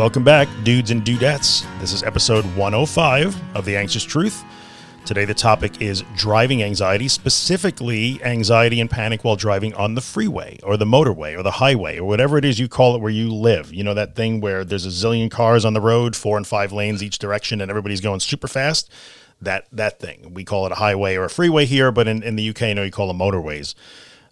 Welcome back, dudes and dudettes. This is episode 105 of The Anxious Truth. Today, the topic is driving anxiety, specifically anxiety and panic while driving on the freeway or the motorway or the highway or whatever it is you call it where you live. You know, that thing where there's a zillion cars on the road, four and five lanes each direction, and everybody's going super fast. That, that thing. We call it a highway or a freeway here, but in, in the UK, I know you call them motorways.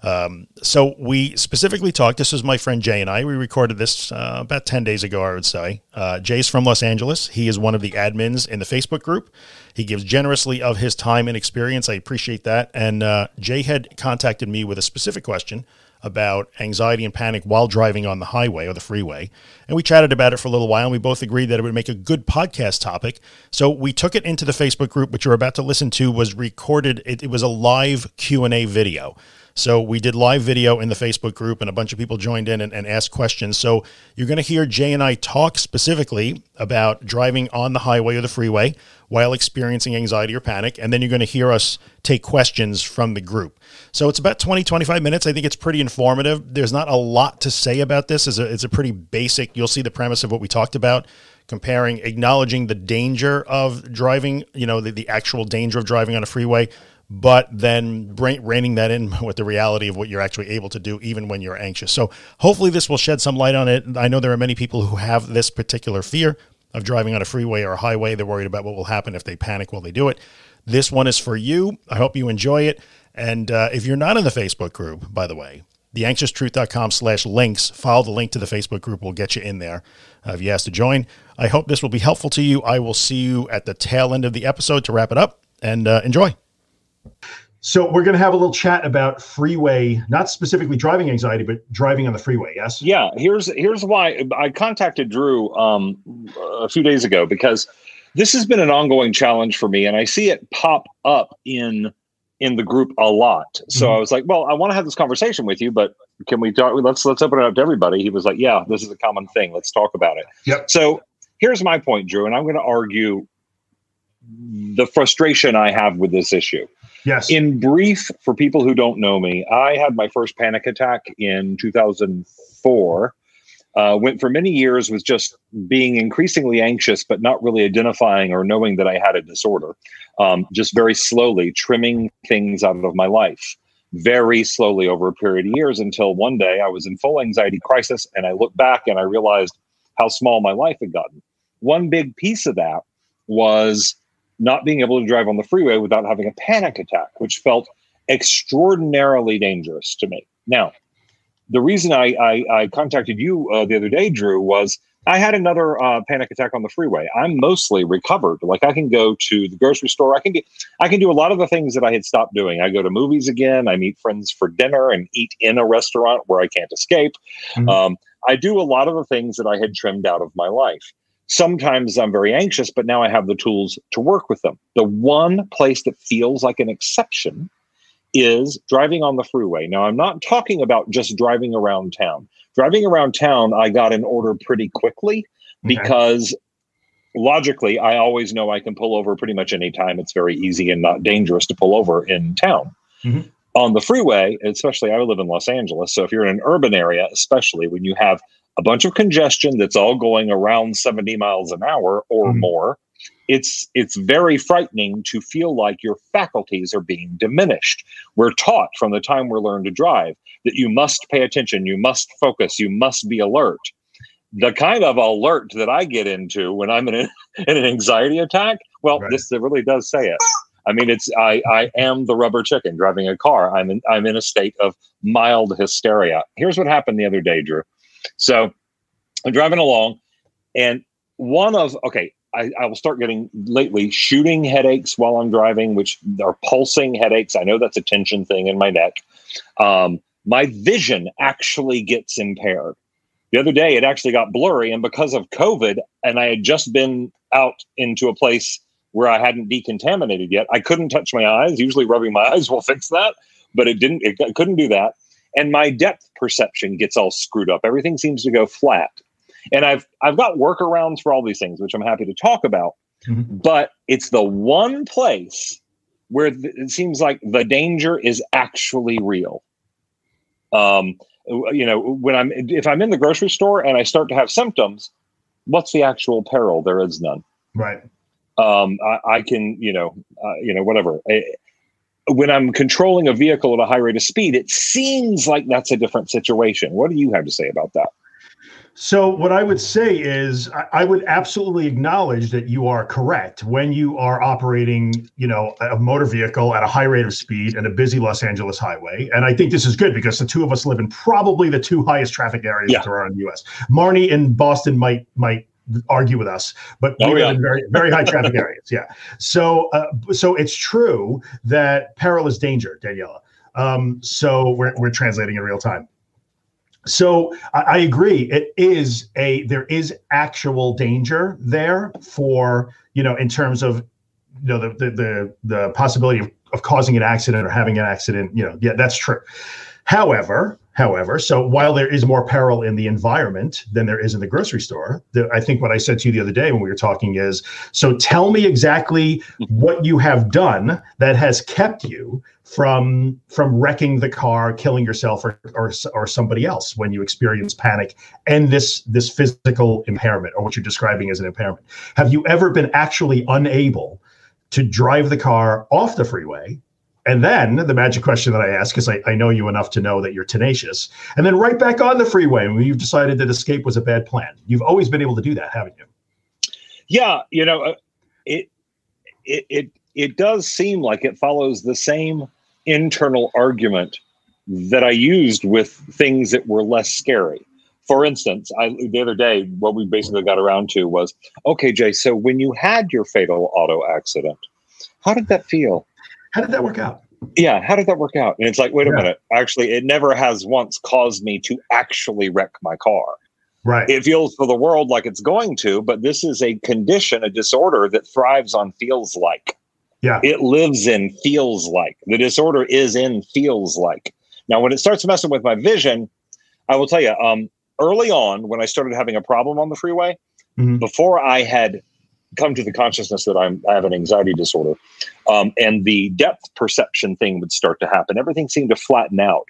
Um, so we specifically talked. This was my friend Jay and I. We recorded this uh, about ten days ago, I would say. Uh, Jay's from Los Angeles. He is one of the admins in the Facebook group. He gives generously of his time and experience. I appreciate that. And uh, Jay had contacted me with a specific question about anxiety and panic while driving on the highway or the freeway. And we chatted about it for a little while and we both agreed that it would make a good podcast topic. So we took it into the Facebook group, which you're about to listen to was recorded. It, it was a live Q&A video. So we did live video in the Facebook group, and a bunch of people joined in and, and asked questions. So you're going to hear Jay and I talk specifically about driving on the highway or the freeway while experiencing anxiety or panic. And then you're going to hear us take questions from the group. So it's about 20, 25 minutes. I think it's pretty informative. There's not a lot to say about this. It's a, it's a pretty basic, you'll see the premise of what we talked about comparing acknowledging the danger of driving, you know, the, the actual danger of driving on a freeway but then reining that in with the reality of what you're actually able to do, even when you're anxious. So hopefully this will shed some light on it. I know there are many people who have this particular fear of driving on a freeway or a highway. They're worried about what will happen if they panic while they do it. This one is for you. I hope you enjoy it. And uh, if you're not in the Facebook group, by the way, theanxioustruth.com slash links, follow the link to the Facebook group. We'll get you in there uh, if you ask to join. I hope this will be helpful to you. I will see you at the tail end of the episode to wrap it up and uh, enjoy. So we're going to have a little chat about freeway, not specifically driving anxiety, but driving on the freeway. Yes. Yeah. Here's here's why I contacted Drew um, a few days ago because this has been an ongoing challenge for me, and I see it pop up in in the group a lot. So mm-hmm. I was like, well, I want to have this conversation with you, but can we talk? Let's let's open it up to everybody. He was like, yeah, this is a common thing. Let's talk about it. Yep. So here's my point, Drew, and I'm going to argue the frustration I have with this issue. Yes. In brief, for people who don't know me, I had my first panic attack in 2004. Uh, went for many years with just being increasingly anxious, but not really identifying or knowing that I had a disorder. Um, just very slowly trimming things out of my life, very slowly over a period of years until one day I was in full anxiety crisis and I looked back and I realized how small my life had gotten. One big piece of that was not being able to drive on the freeway without having a panic attack, which felt extraordinarily dangerous to me. Now, the reason I, I, I contacted you uh, the other day, Drew, was I had another uh, panic attack on the freeway. I'm mostly recovered. Like I can go to the grocery store. I can get, I can do a lot of the things that I had stopped doing. I go to movies again. I meet friends for dinner and eat in a restaurant where I can't escape. Mm-hmm. Um, I do a lot of the things that I had trimmed out of my life. Sometimes I'm very anxious, but now I have the tools to work with them. The one place that feels like an exception is driving on the freeway. Now, I'm not talking about just driving around town. Driving around town, I got in order pretty quickly okay. because logically, I always know I can pull over pretty much any time. It's very easy and not dangerous to pull over in town. Mm-hmm. On the freeway, especially I live in Los Angeles. So if you're in an urban area, especially when you have a bunch of congestion that's all going around 70 miles an hour or mm more it's it's very frightening to feel like your faculties are being diminished we're taught from the time we're learned to drive that you must pay attention you must focus you must be alert the kind of alert that i get into when i'm in, a, in an anxiety attack well right. this really does say it I mean, it's I I am the rubber chicken driving a car. I'm in I'm in a state of mild hysteria. Here's what happened the other day, Drew. So I'm driving along, and one of okay, I, I, will start getting lately shooting headaches while I'm driving, which are pulsing headaches. I know that's a tension thing in my neck. Um, my vision actually gets impaired. The other day, it actually got blurry, and because of COVID, and I had just been out into a place where I hadn't decontaminated yet, I couldn't touch my eyes. Usually, rubbing my eyes will fix that, but it didn't. It couldn't do that and my depth perception gets all screwed up. Everything seems to go flat. And I've I've got workarounds for all these things, which I'm happy to talk about. Mm-hmm. But it's the one place where it seems like the danger is actually real. Um, you know, when I'm if I'm in the grocery store and I start to have symptoms, what's the actual peril? There is none. Right. Um, I, I can, you know, uh, you know, whatever. When I'm controlling a vehicle at a high rate of speed, it seems like that's a different situation. What do you have to say about that? So, what I would say is, I would absolutely acknowledge that you are correct when you are operating, you know, a motor vehicle at a high rate of speed in a busy Los Angeles highway. And I think this is good because the two of us live in probably the two highest traffic areas yeah. there are in the U.S. Marnie in Boston might might argue with us, but we oh, live yeah. in very very high traffic areas. Yeah. So, uh, so it's true that peril is danger, Daniela. Um, so we're we're translating in real time. So I, I agree. It is a there is actual danger there for you know in terms of you know the the the, the possibility of, of causing an accident or having an accident. You know, yeah, that's true. However, however, so while there is more peril in the environment than there is in the grocery store, the, I think what I said to you the other day when we were talking is so tell me exactly what you have done that has kept you from from wrecking the car, killing yourself or, or or somebody else when you experience panic and this this physical impairment or what you're describing as an impairment. Have you ever been actually unable to drive the car off the freeway and then the magic question that I ask, because I, I know you enough to know that you're tenacious, and then right back on the freeway when you've decided that escape was a bad plan. You've always been able to do that, haven't you? Yeah, you know, uh, it it it it does seem like it follows the same internal argument that I used with things that were less scary. For instance, I, the other day, what we basically got around to was, okay, Jay. So when you had your fatal auto accident, how did that feel? How did that work out? Yeah, how did that work out? And it's like, wait a minute. Actually, it never has once caused me to actually wreck my car. Right. It feels for the world like it's going to, but this is a condition, a disorder that thrives on feels like. Yeah. It lives in feels like. The disorder is in feels like. Now, when it starts messing with my vision, I will tell you, um, early on when I started having a problem on the freeway, mm-hmm. before I had come to the consciousness that I'm, I have an anxiety disorder, um, and the depth perception thing would start to happen. Everything seemed to flatten out,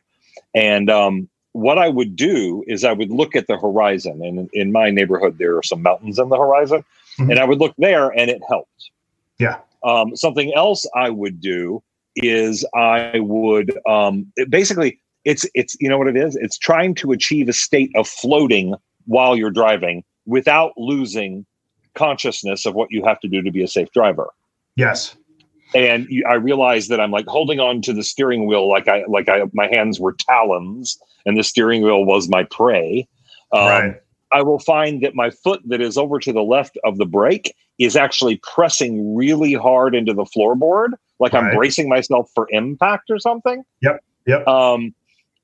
and um, what I would do is I would look at the horizon, and in my neighborhood there are some mountains on the horizon, mm-hmm. and I would look there, and it helped. Yeah. Um, something else I would do is I would um, it basically it's it's you know what it is. It's trying to achieve a state of floating while you're driving without losing consciousness of what you have to do to be a safe driver. Yes. And I realized that I'm like holding on to the steering wheel like I like I my hands were talons and the steering wheel was my prey. Um, right. I will find that my foot that is over to the left of the brake is actually pressing really hard into the floorboard, like right. I'm bracing myself for impact or something. Yep. Yep. Um,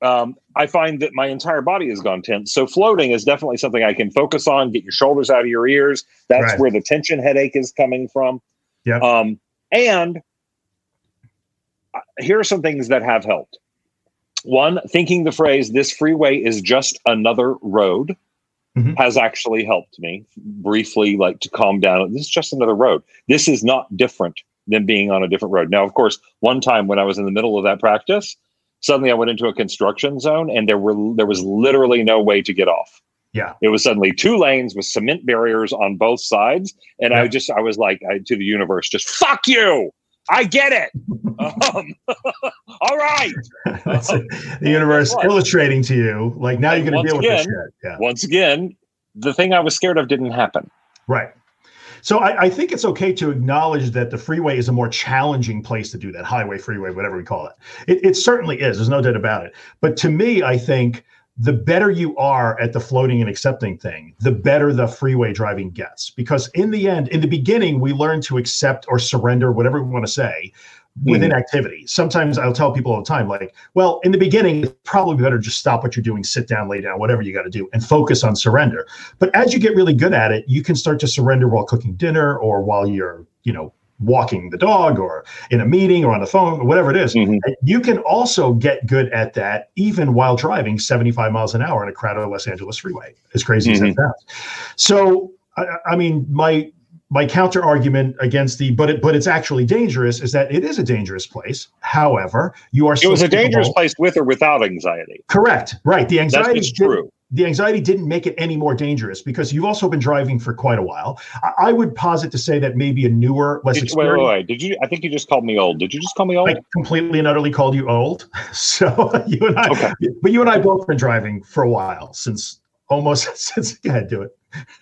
um, I find that my entire body has gone tense. So floating is definitely something I can focus on. Get your shoulders out of your ears. That's right. where the tension headache is coming from. Yeah. Um, and uh, here are some things that have helped. One, thinking the phrase "this freeway is just another road" mm-hmm. has actually helped me briefly, like to calm down. This is just another road. This is not different than being on a different road. Now, of course, one time when I was in the middle of that practice, suddenly I went into a construction zone and there were there was literally no way to get off. Yeah. It was suddenly two lanes with cement barriers on both sides. And yeah. I just, I was like I, to the universe, just fuck you. I get it. um, all right. Um, the universe illustrating to you, like now you're going to deal again, with this shit. Yeah. Once again, the thing I was scared of didn't happen. Right. So I, I, think it's okay to acknowledge that the freeway is a more challenging place to do that, highway, freeway, whatever we call it. It, it certainly is. There's no doubt about it. But to me, I think the better you are at the floating and accepting thing, the better the freeway driving gets. Because in the end, in the beginning, we learn to accept or surrender, whatever we want to say, within mm. activity. Sometimes I'll tell people all the time, like, well, in the beginning, it's probably better just stop what you're doing, sit down, lay down, whatever you got to do, and focus on surrender. But as you get really good at it, you can start to surrender while cooking dinner or while you're, you know, walking the dog or in a meeting or on the phone or whatever it is. Mm-hmm. You can also get good at that even while driving 75 miles an hour in a crowded Los Angeles freeway, as crazy mm-hmm. as that sounds. So, I, I mean, my my counter argument against the but it but it's actually dangerous is that it is a dangerous place. However, you are it was a dangerous place with or without anxiety. Correct. Right. The anxiety is true. the anxiety didn't make it any more dangerous because you've also been driving for quite a while. I, I would posit to say that maybe a newer, less Did, wait, wait, wait. Did you? I think you just called me old. Did you just call me old? I completely and utterly called you old. So you and I, okay. but you and I both been driving for a while since almost since. Go ahead, do it.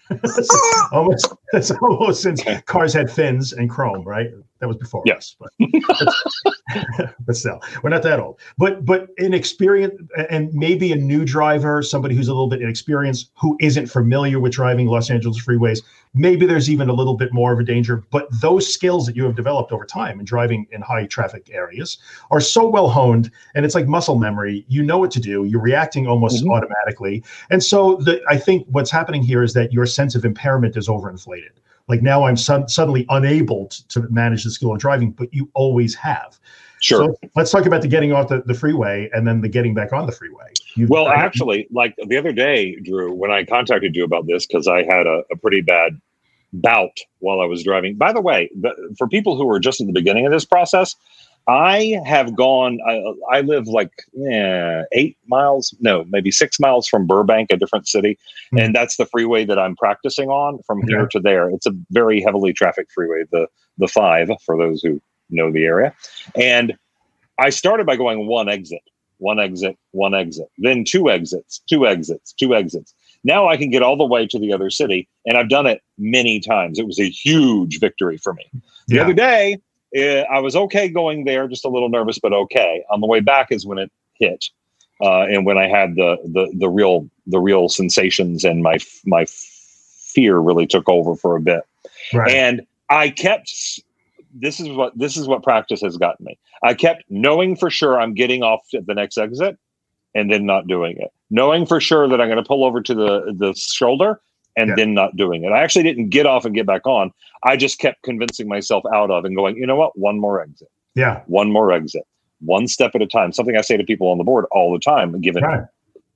almost it's almost since cars had fins and chrome, right? That was before yes. us, but, but still, we're not that old. But but an experience and maybe a new driver, somebody who's a little bit inexperienced, who isn't familiar with driving Los Angeles freeways, maybe there's even a little bit more of a danger. But those skills that you have developed over time in driving in high traffic areas are so well honed, and it's like muscle memory. You know what to do. You're reacting almost mm-hmm. automatically, and so the, I think what's happening here is that your sense of impairment is overinflated like now I'm su- suddenly unable to, to, manage the skill of driving, but you always have. Sure. So let's talk about the getting off the, the freeway and then the getting back on the freeway. You've, well, I, actually, like the other day, Drew, when I contacted you about this, because I had a, a, pretty bad bout while I was driving. By the way, the, for people who are just at the beginning of this process, I have gone. I, I live like eh, eight miles, no, maybe six miles from Burbank, a different city, mm-hmm. and that's the freeway that I'm practicing on from here to there. It's a very heavily trafficked freeway, the the five for those who know the area. And I started by going one exit, one exit, one exit, then two exits, two exits, two exits. Now I can get all the way to the other city, and I've done it many times. It was a huge victory for me. The yeah. other day, it, I was okay going there, just a little nervous, but okay. On the way back is when it hit, uh, and when I had the the the real the real sensations and my my fear really took over for a bit. Right. And I kept this is what this is what practice has gotten me. I kept knowing for sure I'm getting off at the next exit and then not doing it. Knowing for sure that I'm going to pull over to the the shoulder and yeah. then not doing it. I actually didn't get off and get back on. I just kept convincing myself out of and going, you know what? One more exit. Yeah. One more exit. One step at a time. Something I say to people on the board all the time, given right.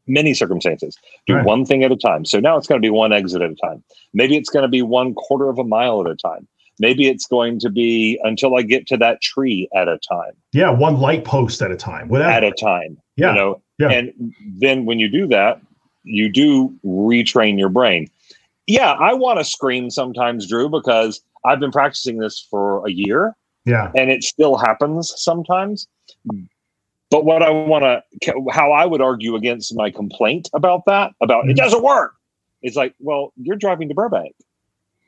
many circumstances. Do right. one thing at a time. So now it's going to be one exit at a time. Maybe it's going to be one quarter of a mile at a time. Maybe it's going to be until I get to that tree at a time. Yeah, one light post at a time. Whatever. At a time. Yeah. You know, yeah. and then when you do that, you do retrain your brain yeah, I want to scream sometimes, Drew, because I've been practicing this for a year. Yeah. And it still happens sometimes. But what I want to, how I would argue against my complaint about that, about mm-hmm. it doesn't work, it's like, well, you're driving to Burbank.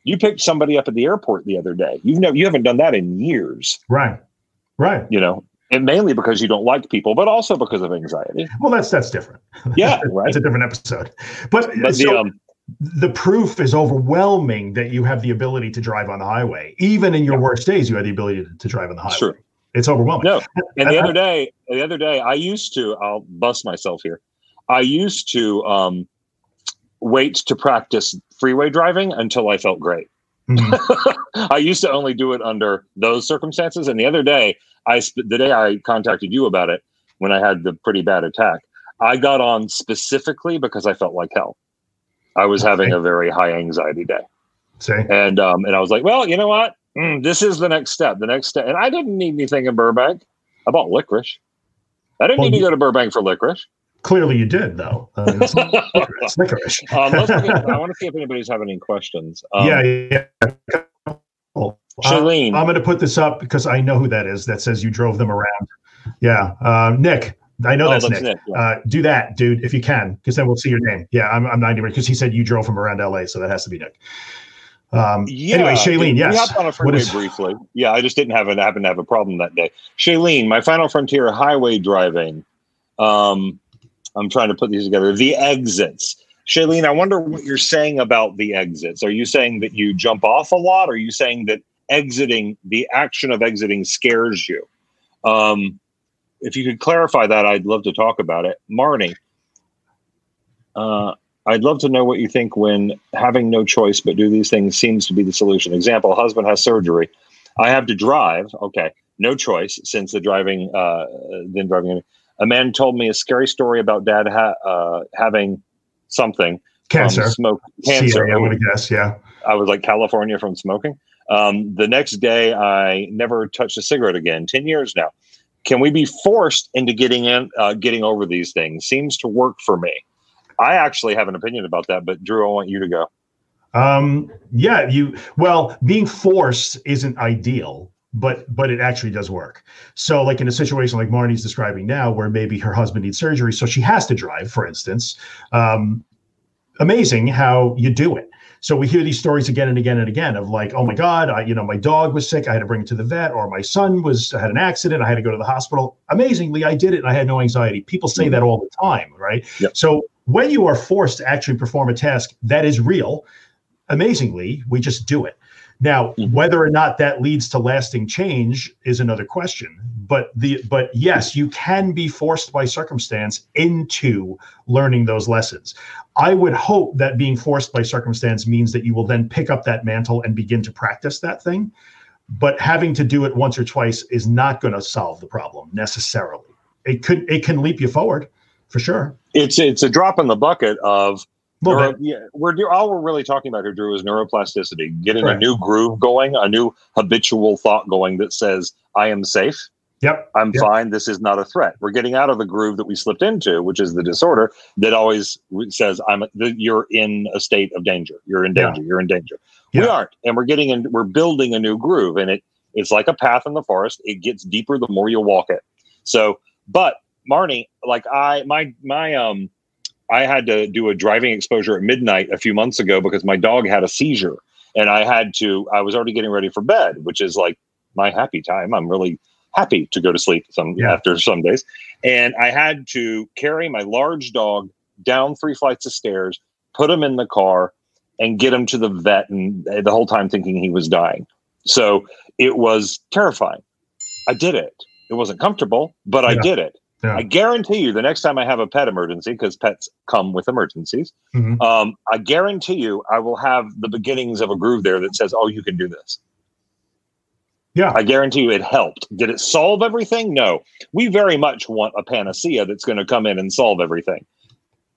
You picked somebody up at the airport the other day. You've never, you haven't done that in years. Right. Right. You know, and mainly because you don't like people, but also because of anxiety. Well, that's that's different. Yeah, right. It's a different episode. But, but so, the, um, the proof is overwhelming that you have the ability to drive on the highway. Even in your yeah. worst days, you had the ability to, to drive on the highway. Sure. It's overwhelming. No. And the other day, the other day, I used to, I'll bust myself here. I used to um, wait to practice freeway driving until I felt great. Mm-hmm. I used to only do it under those circumstances. And the other day, I the day I contacted you about it, when I had the pretty bad attack, I got on specifically because I felt like hell. I was having a very high anxiety day. See? And um, and I was like, well, you know what? Mm, this is the next step. The next step. And I didn't need anything in Burbank. I bought licorice. I didn't well, need to go to Burbank for licorice. Clearly, you did, though. Uh, it's, it's licorice. um, I want to see if anybody's having any questions. Um, yeah, yeah. Shalene. Uh, I'm going to put this up because I know who that is. That says you drove them around. Yeah, uh, Nick. I know oh, that's, that's, Nick. Nick yeah. uh, do that, dude, if you can, because then we'll see your name. Yeah, I'm, I'm 90 because he said you drove from around LA, so that has to be Nick. Um, yeah, anyway, Shailene, yes. We hopped on a freeway is, briefly. Yeah, I just didn't have a, happen to have a problem that day. Shailene, my final frontier highway driving. Um, I'm trying to put these together. The exits. Shailene, I wonder what you're saying about the exits. Are you saying that you jump off a lot? Or are you saying that exiting, the action of exiting scares you? Um, if you could clarify that, I'd love to talk about it. Marnie, uh, I'd love to know what you think when having no choice but do these things seems to be the solution. Example: husband has surgery. I have to drive. Okay, no choice since the driving, uh, then driving. A man told me a scary story about dad ha- uh, having something cancer, smoke cancer. I would guess. Yeah, I was like California from smoking. Um, the next day, I never touched a cigarette again. Ten years now. Can we be forced into getting in, uh, getting over these things? Seems to work for me. I actually have an opinion about that, but Drew, I want you to go. Um, yeah, you well, being forced isn't ideal, but but it actually does work. So, like in a situation like Marnie's describing now, where maybe her husband needs surgery, so she has to drive, for instance. Um, amazing how you do it. So we hear these stories again and again and again of like, oh my God, I, you know, my dog was sick, I had to bring it to the vet, or my son was had an accident, I had to go to the hospital. Amazingly, I did it and I had no anxiety. People say mm-hmm. that all the time, right? Yep. So when you are forced to actually perform a task that is real, amazingly, we just do it. Now, Mhm. whether or not that leads to lasting change is another question. But the but yes, you can be forced by circumstance into learning those lessons. I would hope that being forced by circumstance means that you will then pick up that mantle and begin to practice that thing. But having to do it once or twice is not going to solve the problem necessarily. It could it can leap you forward for sure. It's it's a drop in the bucket of neuro, yeah, we're all we're really talking about here, Drew, is neuroplasticity, getting Correct. a new groove going, a new habitual thought going that says, "I am safe, Yep. I'm Yep. fine, this is not a threat." We're getting out of the groove that we slipped into, which is the disorder that always says, "I'm you're in a state of danger, you're in Yeah. danger, you're in danger." We aren't, and we're getting in, we're building a new groove, and it it's like a path in the forest. It gets deeper the more you walk it. So, but Marnie, like I, my my um. I had to do a driving exposure at midnight a few months ago because my dog had a seizure and I had to I was already getting ready for bed, which is like my happy time. I'm really happy to go to sleep some Yeah. after some days. And I had to carry my large dog down three flights of stairs, put him in the car and get him to the vet and the whole time thinking he was dying. So it was terrifying. I did it. It wasn't comfortable, but I did it. Yeah. I guarantee you, the next time I have a pet emergency, because pets come with emergencies, Mhm. um, I guarantee you, I will have the beginnings of a groove there that says, "Oh, you can do this." Yeah. I guarantee you, it helped. Did it solve everything? No. We very much want a panacea that's going to come in and solve everything.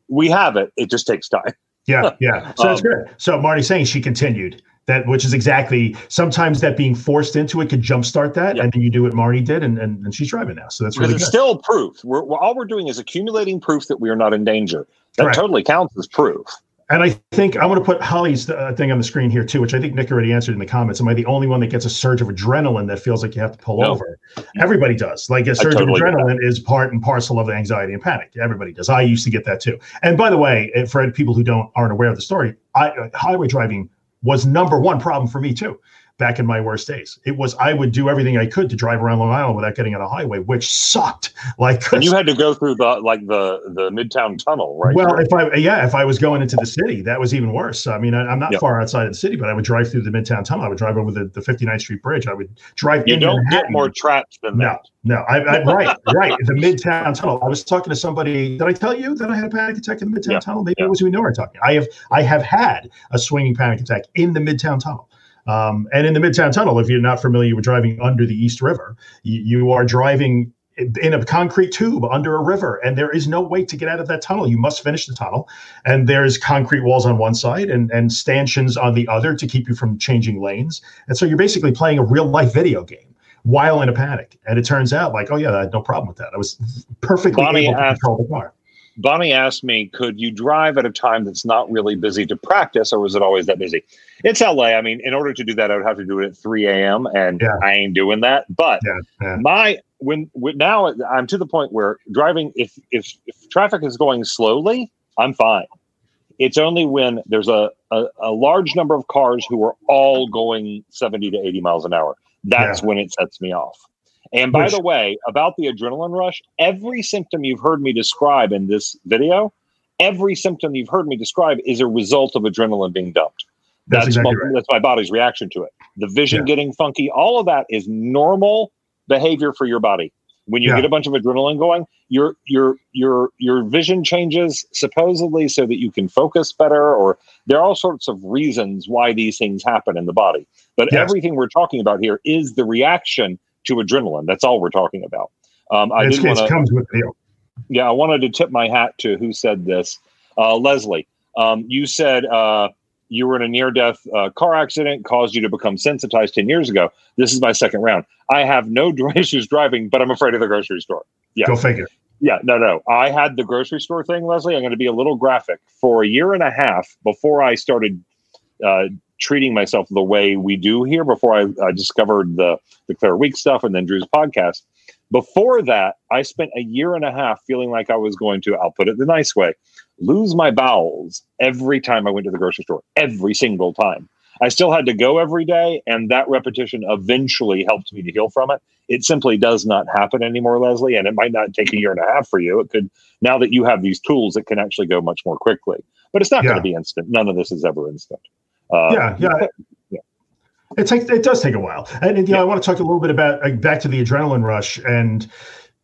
We have it. It just takes time. Yeah, yeah. So that's Um, good. So Marty's saying she continued that, which is exactly sometimes that being forced into it could jumpstart that, Yeah. and then you do what Marty did, and, and, and she's driving now. So that's Because really it's still proof. We're, we're- all we're doing is accumulating proof that we are not in danger. That Correct. totally counts as proof. And I think I'm going to put Holly's uh, thing on the screen here too, which I think Nick already answered in the comments. Am I the only one that gets a surge of adrenaline that feels like you have to pull No. over? Everybody does. Like a surge totally of adrenaline is part and parcel of anxiety and panic. Everybody does. I used to get that too. And by the way, eh, for people who don't aren't aware of the story, I, uh, highway driving was number one problem for me too. Back in my worst days, it was I would do everything I could to drive around Long Island without getting on a highway, which sucked. Like And you had to go through the like the the Midtown Tunnel, right? well, if I yeah, if I was going into the city, that was even worse. I mean, I, I'm not Yep. far outside of the city, but I would drive through the Midtown Tunnel. I would drive over the, the 59th Street Bridge. I would drive. you don't get more trapped than No, that. no, I, I right, right. The Midtown Tunnel. I was talking to somebody. Did I tell you that I had a panic attack in the Midtown Yeah, Tunnel? Maybe yeah. it was we know we're talking. I have, I have had a swinging panic attack in the Midtown Tunnel. Um, and in the Midtown Tunnel, if you're not familiar with driving under the East River, you, you are driving in a concrete tube under a river, and there is no way to get out of that tunnel. You must finish the tunnel, and there's concrete walls on one side and, and stanchions on the other to keep you from changing lanes. And so you're basically playing a real life video game while in a panic. And it turns out, like, oh yeah, I had no problem with that. I was perfectly Bonnie able to asked- control the car. Bonnie asked me, could you drive at a time that's not really busy to practice, or was it always that busy? It's LA. I mean, in order to do that, I would have to do it at 3 a.m. and Yeah. I ain't doing that. But Yeah, yeah. my when, when now I'm to the point where driving, if if if traffic is going slowly, I'm fine. It's only when there's a, a, a large number of cars who are all going 70 to 80 miles an hour. That's when it sets me off. And by Which- the way, about the adrenaline rush, every symptom you've heard me describe in this video, every symptom you've heard me describe is a result of adrenaline being dumped. That's, That's, exactly my, right. that's my body's reaction to it. The vision Yeah. getting funky, all of that is normal behavior for your body. When you Yeah. get a bunch of adrenaline going, your your your your vision changes supposedly so that you can focus better, or there are all sorts of reasons why these things happen in the body. But Yes. everything we're talking about here is the reaction to adrenaline. That's all we're talking about. Um, I It's- did want it to comes with the yeah, I wanted to tip my hat to who said this. Uh, Leslie, um, you said uh, you were in a near death uh, car accident, caused you to become sensitized 10 years ago. This is my second round. I have no issues driving, but I'm afraid of the grocery store. Yeah. Go figure. Yeah, no, no. I had the grocery store thing, Leslie. I'm going to be a little graphic. For a year and a half before I started uh, treating myself the way we do here, before I, I discovered the the Claire Weekes stuff and then Drew's podcast, before that, I spent a year and a half feeling like I was going to, I'll put it the nice way, lose my bowels every time I went to the grocery store, every single time. I still had to go every day, and that repetition eventually helped me to heal from it. It simply does not happen anymore, Leslie, and it might not take a year and a half for you. It could, now that you have these tools, it can actually go much more quickly. But it's not yeah. going to be instant. None of this is ever instant. Uh, yeah, yeah. yeah. It takes it does take a while, and you know yeah. I want to talk a little bit about uh, back to the adrenaline rush and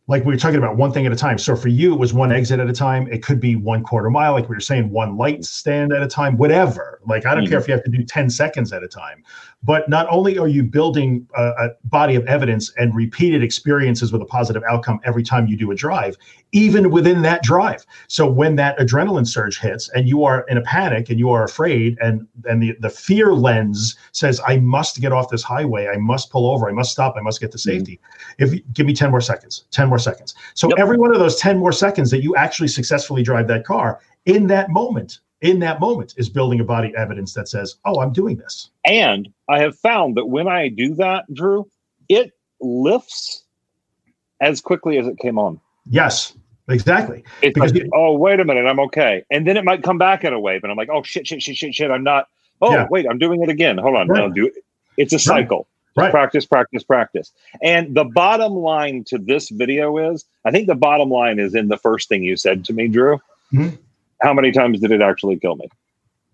like we were talking about one thing at a time. So for you, it was one exit at a time. It could be one quarter mile, like we were saying, one light stand at a time, whatever. Like I don't mm-hmm. care if you have to do 10 seconds at a time. But not only are you building a, a, body of evidence and repeated experiences with a positive outcome every time you do a drive, even within that drive. So when that adrenaline surge hits and you are in a panic and you are afraid and and the, the fear lens says, I must get off this highway, I must pull over, I must stop, I must get to mm-hmm. safety. Mm-hmm. If give me 10 more seconds, 10 more seconds. So yep. every one of those 10 more seconds that you actually successfully drive that car in that moment in that moment is building a body evidence that says, "Oh, I'm doing this." And I have found that when I do that, Drew, it lifts as quickly as it came on. Yes, exactly. It's because like, oh, wait a minute, I'm okay, and then it might come back in a wave, and I'm like, oh shit, shit, shit, shit, shit, I'm not. Oh, yeah. wait, I'm doing it again. Hold on, right. no, do it. It's a cycle. Right. Practice, practice, practice. And the bottom line to this video is I think the bottom line is in the first thing you said to me, Drew. Mm-hmm how many times did it actually kill me?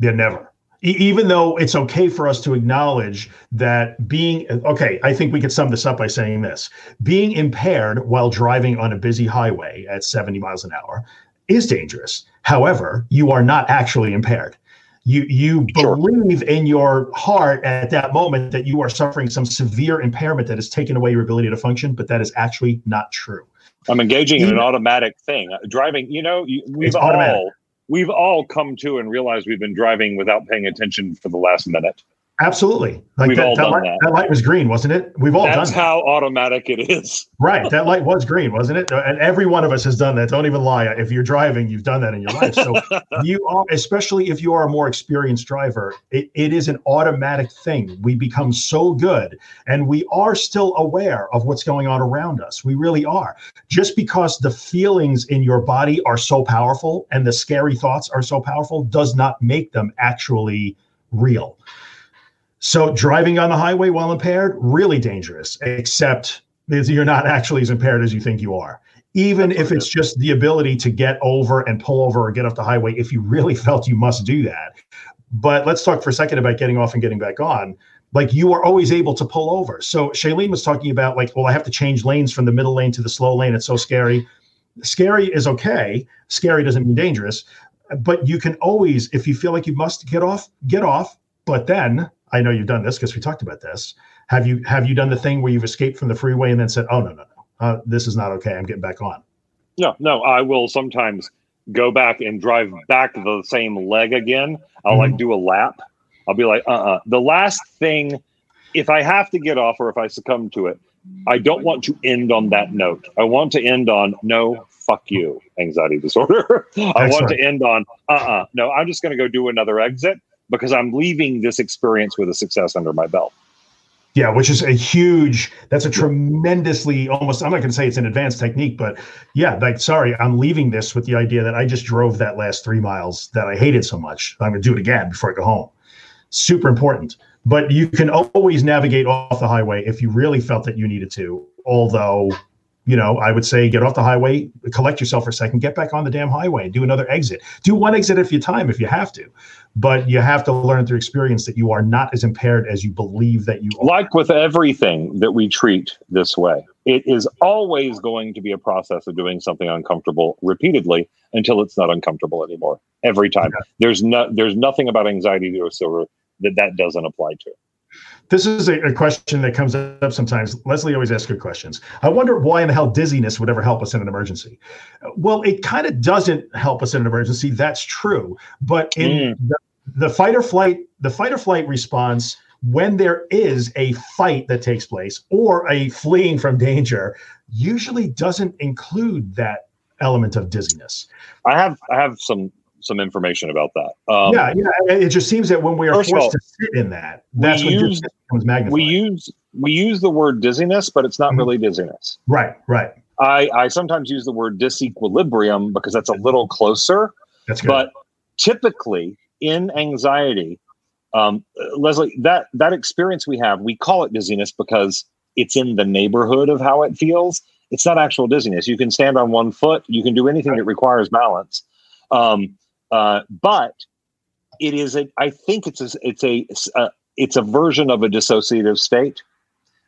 Yeah, never. E- even though it's okay for us to acknowledge that being okay, I think we could sum this up by saying this being impaired while driving on a busy highway at 70 miles an hour is dangerous. However, you are not actually impaired. You you sure. believe in your heart at that moment that you are suffering some severe impairment that has taken away your ability to function, but that is actually not true. I'm engaging in an automatic thing. Driving, you know, we've all we've all come to and realized we've been driving without paying attention for the last minute. Absolutely. Like We've that, all that done light, that. that light was green, wasn't it? We've all That's done how automatic it is. Right. That light was green, wasn't it? And every one of us has done that. Don't even lie. If you're driving, you've done that in your life. So you are, especially if you are a more experienced driver, it, it is an automatic thing. We become so good and we are still aware of what's going on around us. We really are. Just because the feelings in your body are so powerful and the scary thoughts are so powerful does not make them actually real. So driving on the highway while impaired, really dangerous, except you're not actually as impaired as you think you are. Even if it's just the ability to get over and pull over or get off the highway, if you really felt you must do that. But let's talk for a second about getting off and getting back on. Like you are always able to pull over. So Shailene was talking about like, well, I have to change lanes from the middle lane to the slow lane. It's so scary. Scary is okay. Scary doesn't mean dangerous. But you can always, if you feel like you must get off, get off. But then I know you've done this because we talked about this. Have you have you done the thing where you've escaped from the freeway and then said, "Oh no, no, no, uh, this is not okay. I'm getting back on." No, no. I will sometimes go back and drive back the same leg again. I'll mm-hmm. like do a lap. I'll be like, uh, uh-uh. uh The last thing, if I have to get off or if I succumb to it, I don't want to end on that note. I want to end on no, fuck you, anxiety disorder. I want to end on uh uh-uh. uh No, I'm just going to go do another exit because I'm leaving this experience with a success under my belt. Yeah, which is a huge, that's a tremendously almost, I'm not going to say it's an advanced technique, but yeah, like, sorry, I'm leaving this with the idea that I just drove that last three miles that I hated so much. I'm going to do it again before I go home. Super important. But you can always navigate off the highway if you really felt that you needed to. Although, you know, I would say get off the highway, collect yourself for a second, get back on the damn highway and do another exit. Do one exit if you time if you have to but you have to learn through experience that you are not as impaired as you believe that you are. Like with everything that we treat this way, it is always going to be a process of doing something uncomfortable repeatedly until it's not uncomfortable anymore. Every time. Yeah. There's no there's nothing about anxiety disorder that that doesn't apply to. This is a, a, question that comes up sometimes. Leslie always asks good questions. I wonder why in the hell dizziness would ever help us in an emergency. Well, it kind of doesn't help us in an emergency. That's true. But in mm. the, the fight or flight, the fight or flight response, when there is a fight that takes place or a fleeing from danger, usually doesn't include that element of dizziness. I have I have some some information about that. Um, yeah, yeah. It just seems that when we are forced all, to sit in that, that's when use, becomes magnified. We use we use the word dizziness, but it's not mm-hmm. really dizziness. Right, right. I, I sometimes use the word disequilibrium because that's a little closer. That's good. But typically in anxiety, um, Leslie, that that experience we have, we call it dizziness because it's in the neighborhood of how it feels. It's not actual dizziness. You can stand on one foot. You can do anything that requires balance. Um, uh, but it is a. I think it's a. It's a. Uh, it's a version of a dissociative state.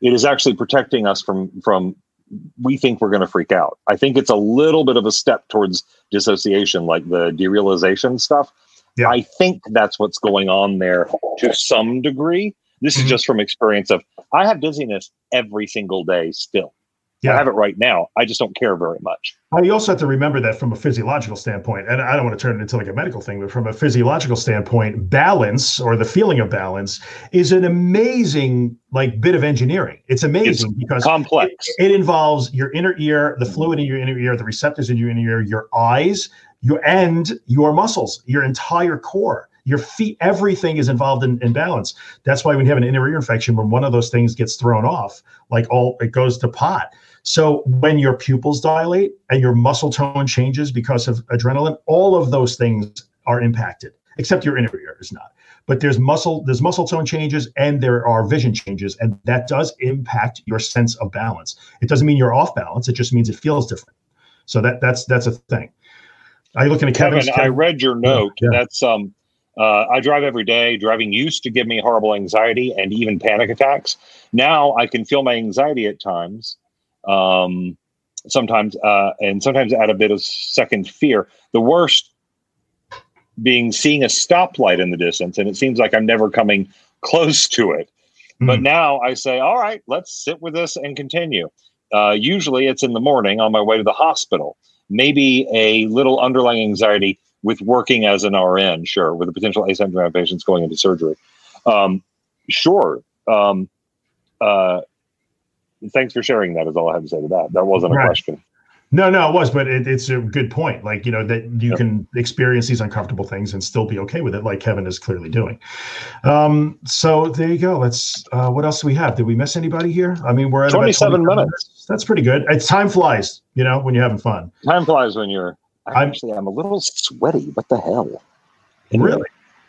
It is actually protecting us from from we think we're going to freak out. I think it's a little bit of a step towards dissociation, like the derealization stuff. Yeah. I think that's what's going on there to some degree. This mm-hmm. is just from experience of I have dizziness every single day still. Yeah. I have it right now. I just don't care very much. Well, you also have to remember that from a physiological standpoint, and I don't want to turn it into like a medical thing, but from a physiological standpoint, balance or the feeling of balance is an amazing like bit of engineering. It's amazing it's because complex. It, it, involves your inner ear, the fluid in your inner ear, the receptors in your inner ear, your eyes, your and your muscles, your entire core your feet, everything is involved in, in balance. That's why when you have an inner ear infection, when one of those things gets thrown off, like all it goes to pot. So when your pupils dilate and your muscle tone changes because of adrenaline, all of those things are impacted, except your inner ear is not. But there's muscle, there's muscle tone changes and there are vision changes, and that does impact your sense of balance. It doesn't mean you're off balance, it just means it feels different. So that that's that's a thing. Are you looking at Kevin? Kevin, I read your note. Yeah. That's um uh, I drive every day. Driving used to give me horrible anxiety and even panic attacks. Now I can feel my anxiety at times, um, sometimes, uh, and sometimes add a bit of second fear. The worst being seeing a stoplight in the distance, and it seems like I'm never coming close to it. Mm. But now I say, all right, let's sit with this and continue. Uh, usually it's in the morning on my way to the hospital. Maybe a little underlying anxiety with working as an RN, sure, with the potential asymptomatic patients going into surgery. Um, sure. Um, uh, thanks for sharing that. Is all I have to say to that. That wasn't a question. No, no, it was, but it, it's a good point. Like you know that you yep. can experience these uncomfortable things and still be okay with it, like Kevin is clearly doing. Um, so there you go. Let's. Uh, what else do we have? Did we miss anybody here? I mean, we're at twenty-seven minutes. minutes. That's pretty good. It's time flies, you know, when you're having fun. Time flies when you're I am actually I'm a little sweaty. What the hell? Really?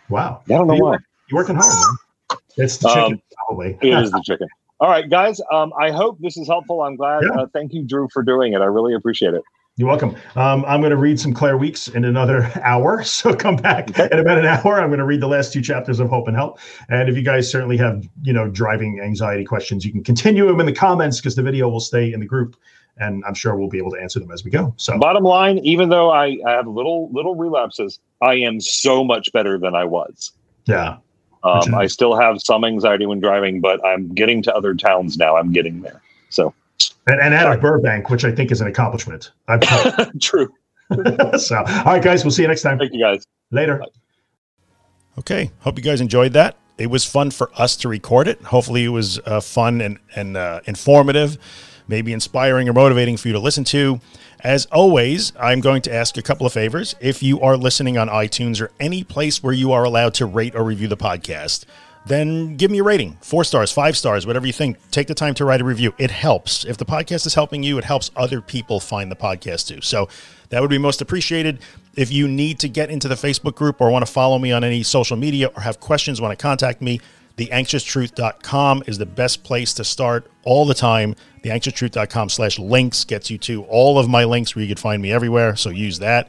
Wow. I don't know you why. You're working hard. Man. It's the chicken, um, probably. it is the chicken. All right, guys. Um, I hope this is helpful. I'm glad. Yeah. Uh, thank you, Drew, for doing it. I really appreciate it. You're welcome. Um, I'm going to read some Claire Weekes in another hour. So come back okay. in about an hour. I'm going to read the last two chapters of Hope and Help. And if you guys certainly have, you know, driving anxiety questions, you can continue them in the comments because the video will stay in the group and I'm sure we'll be able to answer them as we go. So, bottom line, even though I, I have little little relapses, I am so much better than I was. Yeah. Um, I still have some anxiety when driving, but I'm getting to other towns now. I'm getting there. So, and, and out of Burbank, which I think is an accomplishment. True. so, all right, guys, we'll see you next time. Thank you, guys. Later. Bye. Okay. Hope you guys enjoyed that. It was fun for us to record it. Hopefully, it was uh, fun and, and uh, informative maybe inspiring or motivating for you to listen to. As always, I'm going to ask a couple of favors. If you are listening on iTunes or any place where you are allowed to rate or review the podcast, then give me a rating four stars, five stars, whatever you think. Take the time to write a review. It helps. If the podcast is helping you, it helps other people find the podcast too. So that would be most appreciated. If you need to get into the Facebook group or want to follow me on any social media or have questions, want to contact me, theanxioustruth.com is the best place to start all the time. Theanxioustruth.com slash links gets you to all of my links where you can find me everywhere. So use that.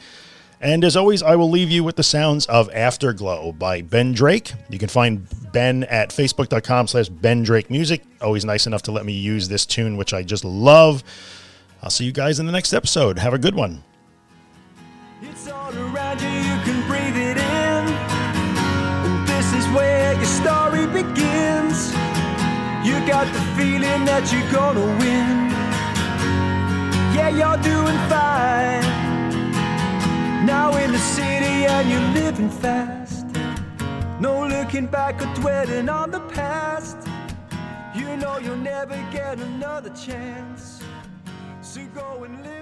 And as always, I will leave you with the sounds of Afterglow by Ben Drake. You can find Ben at facebook.com slash Ben Drake Music. Always nice enough to let me use this tune, which I just love. I'll see you guys in the next episode. Have a good one. You got the feeling that you're gonna win. Yeah, you're doing fine. Now in the city and you're living fast. No looking back or dwelling on the past. You know you'll never get another chance. So go and live.